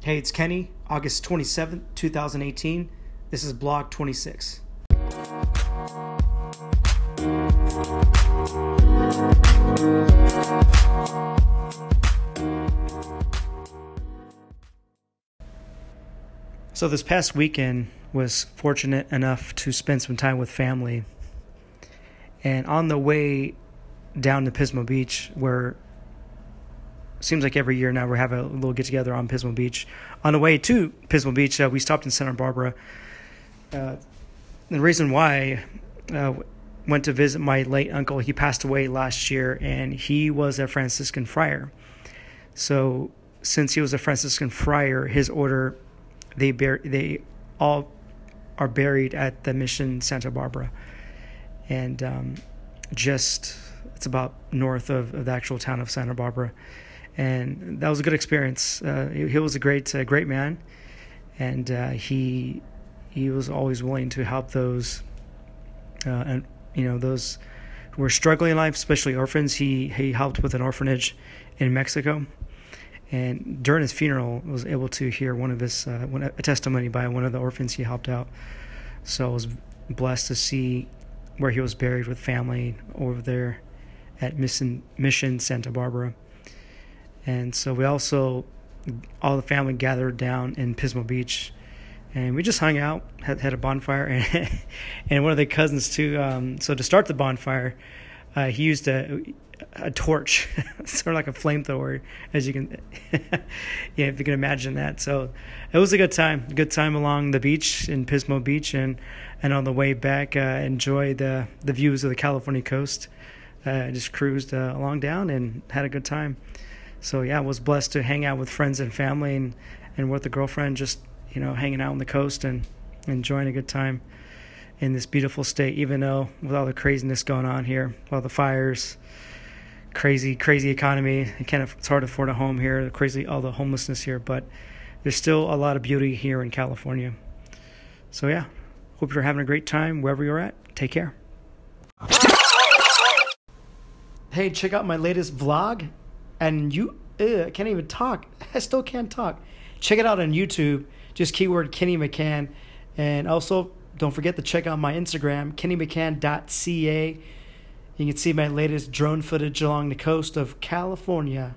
Hey, it's Kenny, August 27th, 2018. This is Blog 26. So, this past weekend was fortunate enough to spend some time with family. And on the way down to Pismo Beach, where seems like every year now we're having a little get together on Pismo Beach. On the way to Pismo Beach, uh, we stopped in Santa Barbara. Uh, the reason why uh, went to visit my late uncle. He passed away last year, and he was a Franciscan friar. So, since he was a Franciscan friar, his order they bear they all are buried at the mission Santa Barbara, and um, just it's about north of, of the actual town of Santa Barbara and that was a good experience. Uh, he, he, was a great, uh, great man, and uh, he he was always willing to help those, uh, and you know those who were struggling in life, especially orphans. He he helped with an orphanage in Mexico, and during his funeral, was able to hear one of his uh, one, a testimony by one of the orphans he helped out. So I was blessed to see where he was buried with family over there at Mission Mission Santa Barbara. And so we also, all the family gathered down in Pismo Beach, and we just hung out, had, had a bonfire, and and one of the cousins too. Um, so to start the bonfire, uh, he used a a torch, sort of like a flamethrower, as you can, yeah, if you can imagine that. So it was a good time, good time along the beach in Pismo Beach, and and on the way back, uh, enjoy the the views of the California coast. Uh, just cruised uh, along down and had a good time so yeah, I was blessed to hang out with friends and family and, and with a girlfriend, just you know, hanging out on the coast and enjoying a good time in this beautiful state. Even though with all the craziness going on here, all the fires, crazy, crazy economy, it kind of it's hard to afford a home here. Crazy, all the homelessness here, but there's still a lot of beauty here in California. So yeah, hope you're having a great time wherever you're at. Take care. Hey, check out my latest vlog and you ugh, can't even talk. I still can't talk. Check it out on YouTube. Just keyword Kenny McCann. And also, don't forget to check out my Instagram, kennymccann.ca. You can see my latest drone footage along the coast of California.